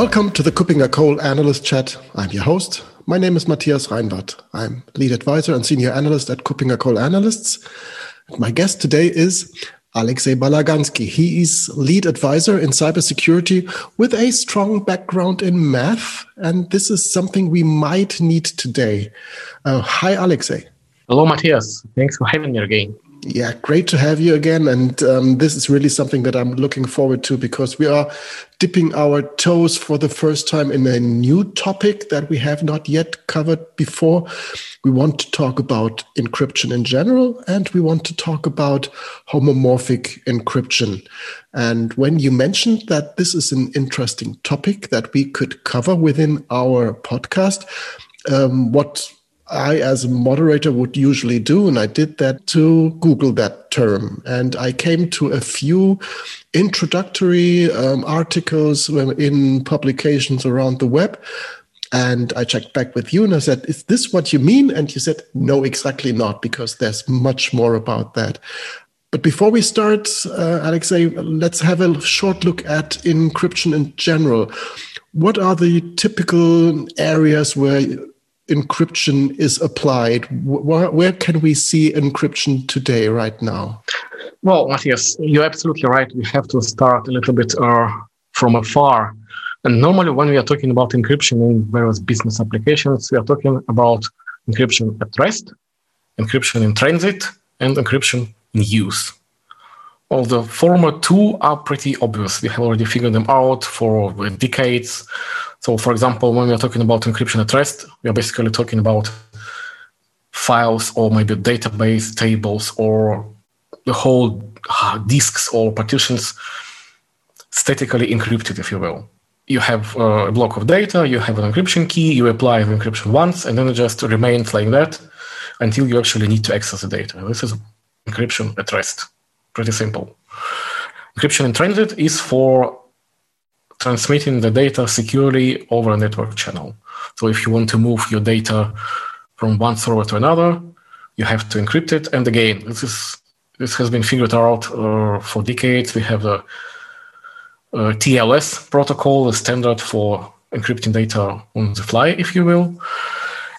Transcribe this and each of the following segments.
Welcome to the KuppingerCole Analyst Chat. I'm your host. My name is Matthias Reinwarth. I'm lead advisor and senior analyst at KuppingerCole Analysts. My guest today is Alexei Balaganski. He is lead advisor in cybersecurity with a strong background in math, and this is something we might need today. Uh, hi, Alexei. Hello, Matthias. Thanks for having me again. Yeah, great to have you again. And um, this is really something that I'm looking forward to because we are dipping our toes for the first time in a new topic that we have not yet covered before. We want to talk about encryption in general, and we want to talk about homomorphic encryption. And when you mentioned that this is an interesting topic that we could cover within our podcast, um, what I, as a moderator, would usually do, and I did that to Google that term. And I came to a few introductory um, articles in publications around the web. And I checked back with you and I said, Is this what you mean? And you said, No, exactly not, because there's much more about that. But before we start, uh, Alexei, let's have a short look at encryption in general. What are the typical areas where encryption is applied? Where, where can we see encryption today, right now? Well, Matthias, you're absolutely right. We have to start a little bit uh, from afar. And normally, when we are talking about encryption in various business applications, we are talking about encryption at rest, encryption in transit, and encryption in use. Well, the former two are pretty obvious. We have already figured them out for decades. So, for example, when we are talking about encryption at rest, we are basically talking about files or maybe database tables or the whole uh, disks or partitions statically encrypted, if you will. You have uh, a block of data, you have an encryption key, you apply the encryption once, and then it just remains like that until you actually need to access the data. This is encryption at rest. Pretty simple. Encryption in transit is for transmitting the data securely over a network channel. So if you want to move your data from one server to another, you have to encrypt it. And again, this is this has been figured out uh, for decades. We have the TLS protocol, the standard for encrypting data on the fly, if you will.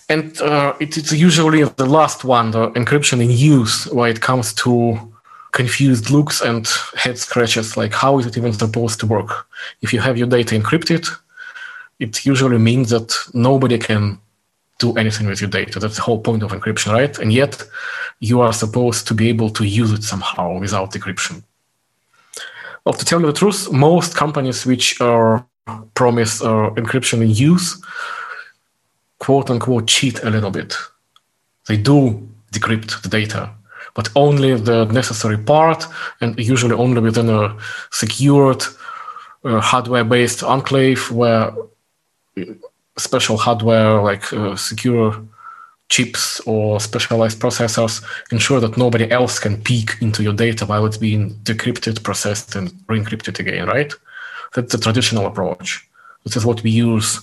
And uh, it, it's usually the last one, the encryption in use, where it comes to confused looks and head scratches like how is it even supposed to work? If you have your data encrypted it usually means that nobody can do anything with your data. That's the whole point of encryption right? And yet you are supposed to be able to use it somehow without decryption. Well to tell you the truth most companies which are promise uh, encryption in use quote unquote cheat a little bit. They do decrypt the data but only the necessary part, and usually only within a secured uh, hardware-based enclave where special hardware like uh, secure chips or specialized processors ensure that nobody else can peek into your data while it's being decrypted, processed, and re-encrypted again, right? That's the traditional approach. This is what we use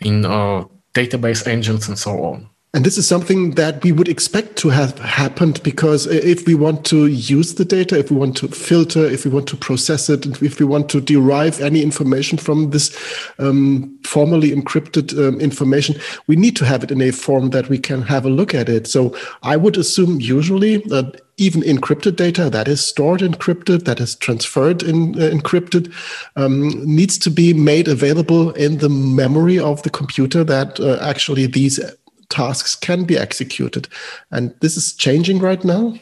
in uh, database engines and so on. And this is something that we would expect to have happened because if we want to use the data, if we want to filter, if we want to process it, if we want to derive any information from this um, formally encrypted um, information, we need to have it in a form that we can have a look at it. So I would assume usually that even encrypted data that is stored encrypted, that is transferred in uh, encrypted, um, needs to be made available in the memory of the computer that uh, actually these tasks can be executed. And this is changing right now.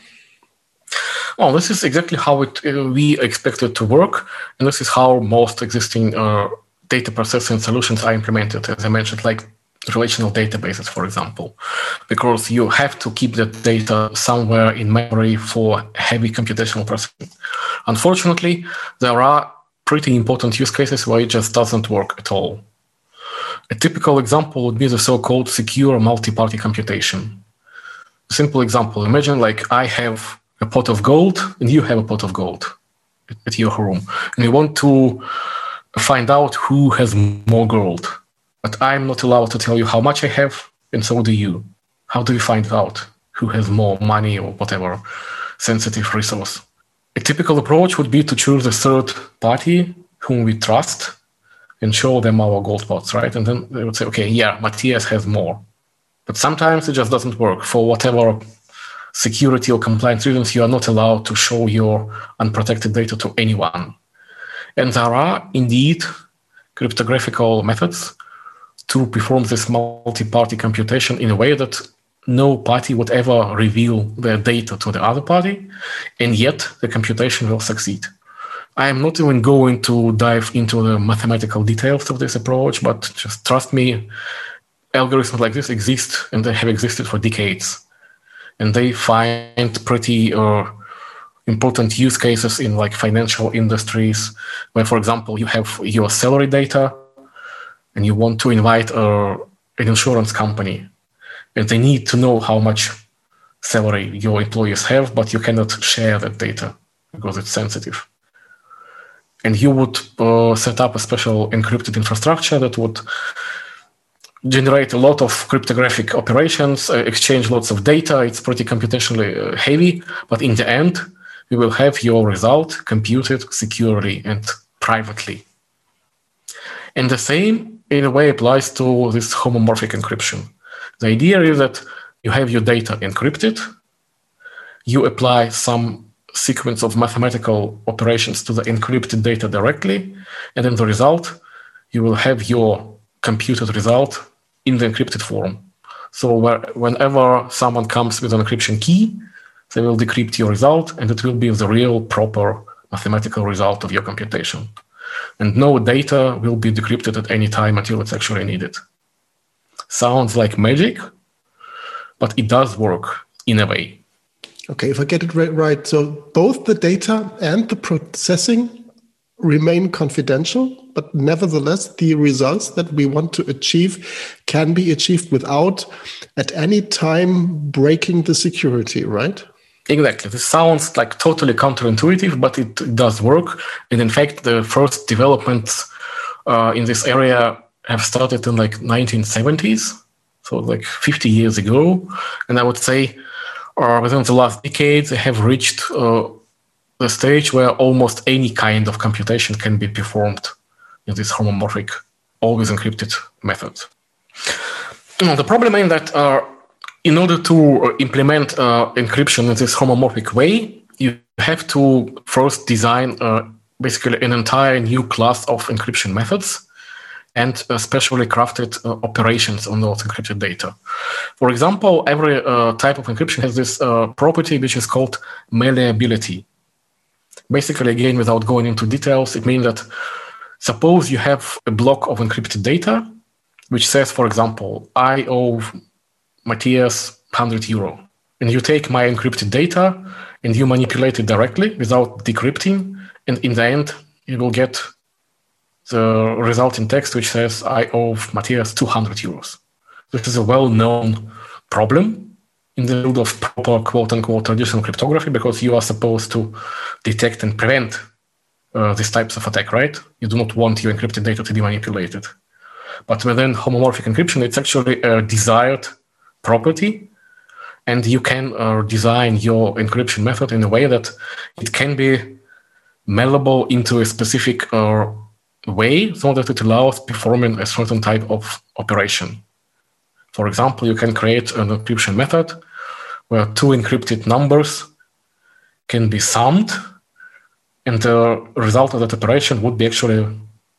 Well, this is exactly how it, uh, we expect it to work, and this is how most existing uh, data processing solutions are implemented. As I mentioned, like relational databases, for example, because you have to keep the data somewhere in memory for heavy computational processing. Unfortunately, there are pretty important use cases where it just doesn't work at all. A typical example would be the so-called secure multi-party computation. Simple example, imagine like I have a pot of gold and you have a pot of gold at your home. And we want to find out who has more gold. But I'm not allowed to tell you how much I have, and so do you. How do we find out who has more money or whatever sensitive resource? A typical approach would be to choose a third party whom we trust and show them our gold pods, right? And then they would say, okay, yeah, Matthias has more. But sometimes it just doesn't work for whatever security or compliance reasons. You are not allowed to show your unprotected data to anyone. And there are indeed cryptographical methods to perform this multi-party computation in a way that no party would ever reveal their data to the other party, and yet the computation will succeed. I am not even going to dive into the mathematical details of this approach, but just trust me, algorithms like this exist and they have existed for decades. And they find pretty uh, important use cases in like financial industries, where, for example, you have your salary data and you want to invite uh, an insurance company and they need to know how much salary your employees have, but you cannot share that data because it's sensitive. And you would uh, set up a special encrypted infrastructure that would generate a lot of cryptographic operations, uh, exchange lots of data. It's pretty computationally uh, heavy, but in the end, you will have your result computed securely and privately. And the same, in a way, applies to this homomorphic encryption. The idea is that you have your data encrypted, you apply some sequence of mathematical operations to the encrypted data directly, and then the result, you will have your computed result in the encrypted form. So where, whenever someone comes with an encryption key, they will decrypt your result, and it will be the real proper mathematical result of your computation. And no data will be decrypted at any time until it's actually needed sounds like magic, but it does work in a way. Okay, if I get it right, so both the data and the processing remain confidential, but nevertheless, the results that we want to achieve can be achieved without at any time breaking the security, right? Exactly. This sounds like totally counterintuitive, but it does work. And in fact, the first developments uh, in this area have started in like 1970s, so like 50 years ago, and I would say uh, within the last decade have reached uh, the stage where almost any kind of computation can be performed in this homomorphic, always encrypted method. the problem is that uh, in order to uh, implement uh, encryption in this homomorphic way, you have to first design uh, basically an entire new class of encryption methods and specially crafted uh, operations on those encrypted data. For example, every uh, type of encryption has this uh, property which is called malleability. Basically, again, without going into details, it means that suppose you have a block of encrypted data which says, for example, I owe Matthias 100 euro. And you take my encrypted data and you manipulate it directly without decrypting. And in the end, you will get the resulting text which says, I owe Matthias 200 euros. This is a well known problem in the field of proper quote unquote traditional cryptography because you are supposed to detect and prevent uh, these types of attack, right? You do not want your encrypted data to be manipulated. But within homomorphic encryption, it's actually a desired property. And you can uh, design your encryption method in a way that it can be malleable into a specific uh, way so that it allows performing a certain type of operation. For example, you can create an encryption method where two encrypted numbers can be summed, and the result of that operation would be actually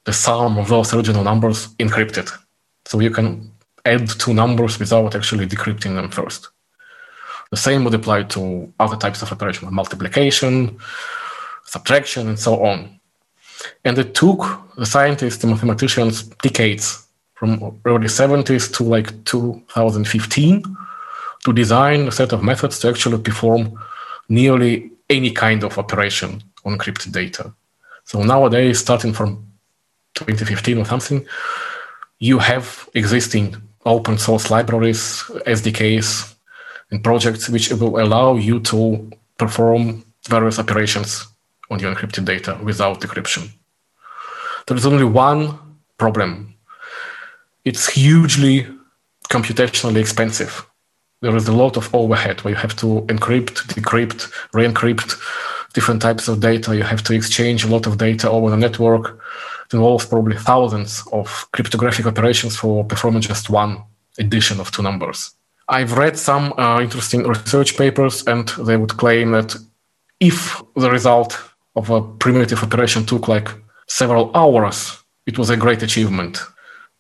the sum of those original numbers encrypted. So you can add two numbers without actually decrypting them first. The same would apply to other types of operation, multiplication, subtraction, and so on. And it took scientists and mathematicians decades from early 70s to like 2015 to design a set of methods to actually perform nearly any kind of operation on encrypted data. So nowadays, starting from 2015 or something, you have existing open source libraries, SDKs, and projects which will allow you to perform various operations on your encrypted data without decryption. There is only one problem. It's hugely computationally expensive. There is a lot of overhead where you have to encrypt, decrypt, re-encrypt, different types of data. You have to exchange a lot of data over the network. It involves probably thousands of cryptographic operations for performing just one addition of two numbers. I've read some uh, interesting research papers, and they would claim that if the result of a primitive operation took like several hours, it was a great achievement.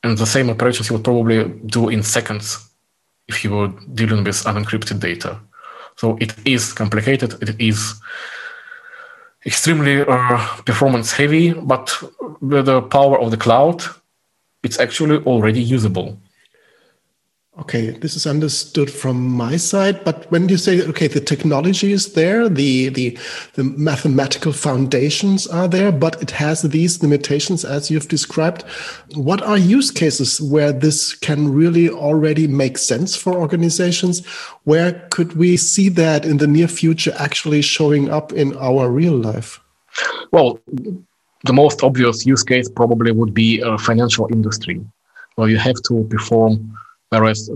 And the same operations you would probably do in seconds if you were dealing with unencrypted data. So it is complicated. It is extremely uh, performance heavy, but with the power of the cloud, it's actually already usable. Okay, this is understood from my side. But when you say, okay, the technology is there, the, the, the mathematical foundations are there, but it has these limitations as you've described. What are use cases where this can really already make sense for organizations? Where could we see that in the near future actually showing up in our real life? Well, the most obvious use case probably would be a financial industry, where you have to perform whereas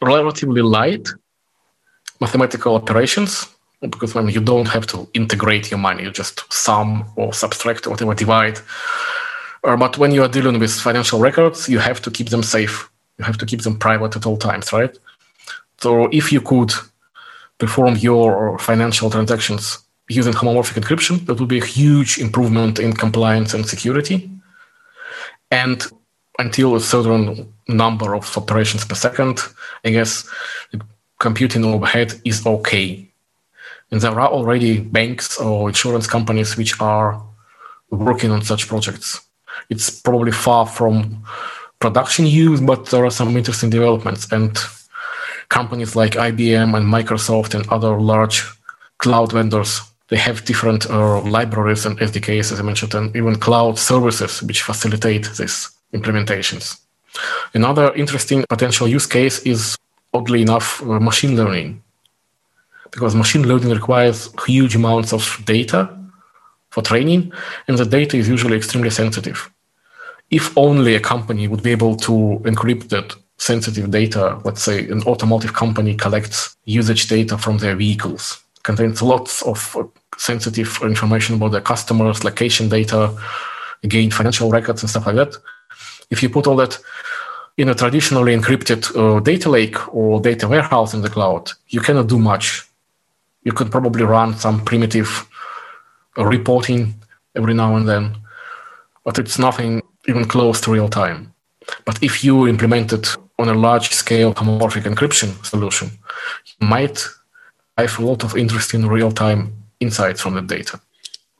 relatively light mathematical operations because when you don't have to integrate your money, you just sum or subtract or divide. Uh, but when you are dealing with financial records, you have to keep them safe. You have to keep them private at all times, right? So if you could perform your financial transactions using homomorphic encryption, that would be a huge improvement in compliance and security. And until a certain number of operations per second, I guess the computing overhead is okay. And there are already banks or insurance companies which are working on such projects. It's probably far from production use, but there are some interesting developments. And companies like IBM and Microsoft and other large cloud vendors, they have different uh, libraries and SDKs, as I mentioned, and even cloud services which facilitate this implementations. Another interesting potential use case is, oddly enough, uh, machine learning. Because machine learning requires huge amounts of data for training, and the data is usually extremely sensitive. If only a company would be able to encrypt that sensitive data, let's say an automotive company collects usage data from their vehicles, contains lots of uh, sensitive information about their customers, location data, again, financial records and stuff like that if you put all that in a traditionally encrypted uh, data lake or data warehouse in the cloud, you cannot do much. You could probably run some primitive uh, reporting every now and then, but it's nothing even close to real time. But if you implement it on a large scale homomorphic encryption solution, you might have a lot of interesting real time insights from the data.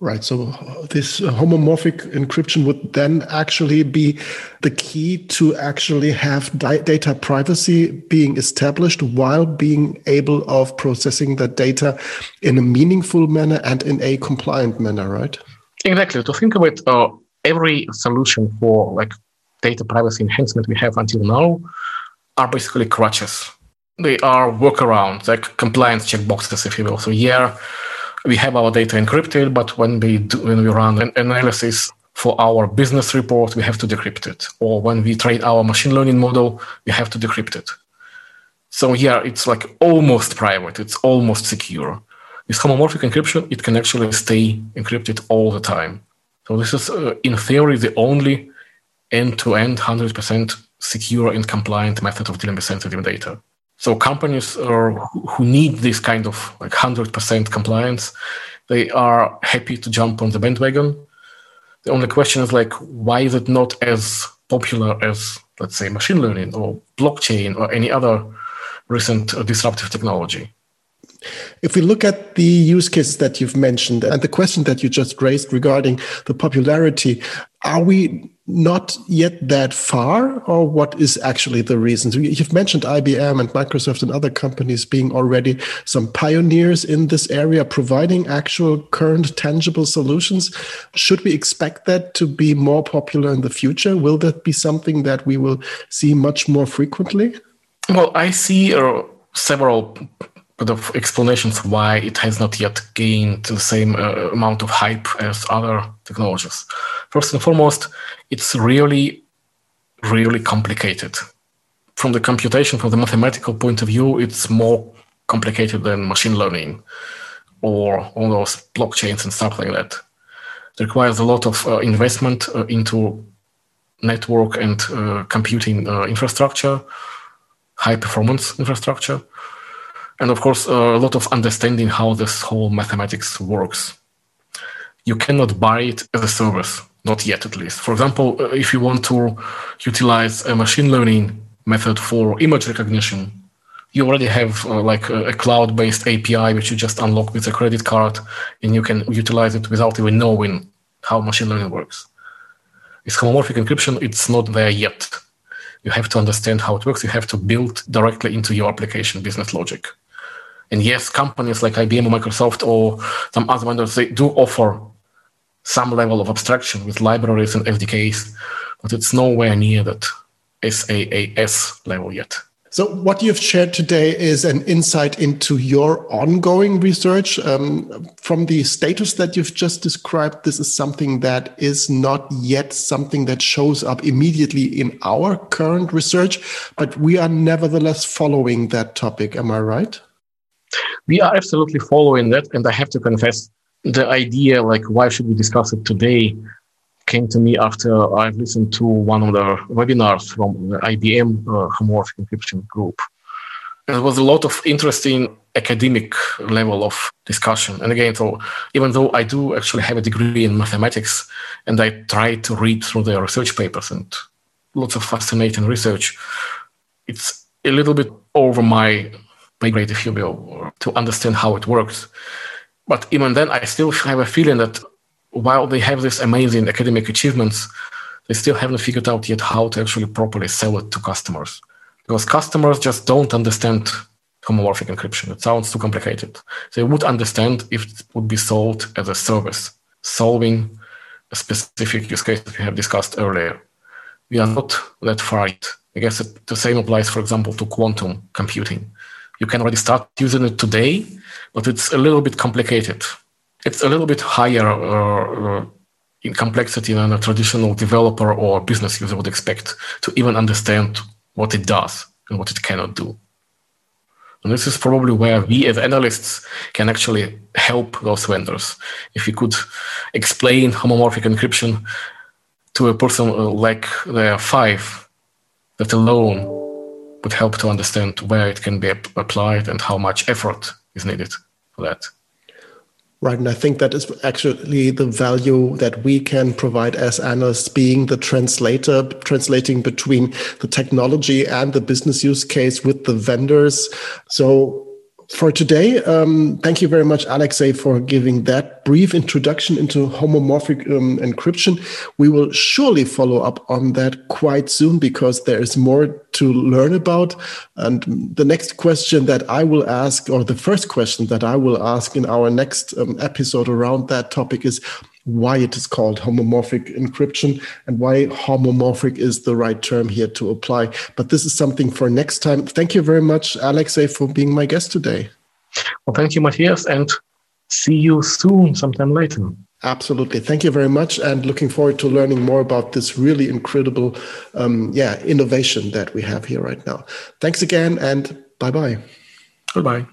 Right. So uh, this homomorphic encryption would then actually be the key to actually have data privacy being established while being able of processing that data in a meaningful manner and in a compliant manner, right? Exactly. To think about uh, every solution for like data privacy enhancement we have until now are basically crutches. They are workarounds, like compliance checkboxes, if you will. So yeah we have our data encrypted, but when we do, when we run an analysis for our business report, we have to decrypt it. Or when we train our machine learning model, we have to decrypt it. So yeah, it's like almost private. It's almost secure. With homomorphic encryption, it can actually stay encrypted all the time. So this is, uh, in theory, the only end-to-end 100% secure and compliant method of dealing with sensitive data. So companies are, who need this kind of like 100% compliance, they are happy to jump on the bandwagon. The only question is like, why is it not as popular as, let's say, machine learning or blockchain or any other recent uh, disruptive technology? If we look at the use cases that you've mentioned and the question that you just raised regarding the popularity, are we not yet that far, or what is actually the reasons? You've mentioned IBM and Microsoft and other companies being already some pioneers in this area, providing actual current tangible solutions. Should we expect that to be more popular in the future? Will that be something that we will see much more frequently? Well, I see uh, several of explanations why it has not yet gained the same uh, amount of hype as other technologies. First and foremost, it's really, really complicated. From the computation, from the mathematical point of view, it's more complicated than machine learning or all those blockchains and stuff like that. It requires a lot of uh, investment uh, into network and uh, computing uh, infrastructure, high performance infrastructure, and of course, a lot of understanding how this whole mathematics works. You cannot buy it as a service, not yet at least. For example, uh, if you want to utilize a machine learning method for image recognition, you already have uh, like a, cloud-based API which you just unlock with a credit card, and you can utilize it without even knowing how machine learning works. With homomorphic encryption, it's not there yet. You have to understand how it works. You have to build directly into your application business logic. And yes, companies like IBM or Microsoft or some other vendors, they do offer some level of abstraction with libraries and SDKs, but it's nowhere near that SaaS level yet. So, what you've shared today is an insight into your ongoing research. Um, from the status that you've just described, this is something that is not yet something that shows up immediately in our current research, but we are nevertheless following that topic. Am I right? We are absolutely following that. And I have to confess, the idea, like, why should we discuss it today? came to me after I've listened to one of the webinars from the IBM uh, homomorphic encryption group. There was a lot of interesting academic level of discussion. And again, so even though I do actually have a degree in mathematics and I try to read through their research papers and lots of fascinating research, it's a little bit over my grade, if you will, to understand how it works. But even then, I still have a feeling that while they have these amazing academic achievements, they still haven't figured out yet how to actually properly sell it to customers. Because customers just don't understand homomorphic encryption. It sounds too complicated. They would understand if it would be sold as a service, solving a specific use case that we have discussed earlier. We are not that far yet. I guess the same applies, for example, to quantum computing. You can already start using it today, but it's a little bit complicated it's a little bit higher uh, uh, in complexity than a traditional developer or business user would expect to even understand what it does and what it cannot do. And this is probably where we as analysts can actually help those vendors. If we could explain homomorphic encryption to a person uh, like the five, that alone would help to understand where it can be applied and how much effort is needed for that. Right. And I think that is actually the value that we can provide as analysts, being the translator, translating between the technology and the business use case with the vendors. So for today. Um, thank you very much, Alexei, for giving that brief introduction into homomorphic um, encryption. We will surely follow up on that quite soon because there is more to learn about. And the next question that I will ask, or the first question that I will ask in our next um, episode around that topic is why it is called homomorphic encryption and why homomorphic is the right term here to apply. But this is something for next time. Thank you very much, Alexei, for being my guest today. Well, thank you, Matthias, and see you soon, sometime later. Absolutely. Thank you very much. And looking forward to learning more about this really incredible um, yeah, innovation that we have here right now. Thanks again and bye bye. Goodbye.